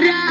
orang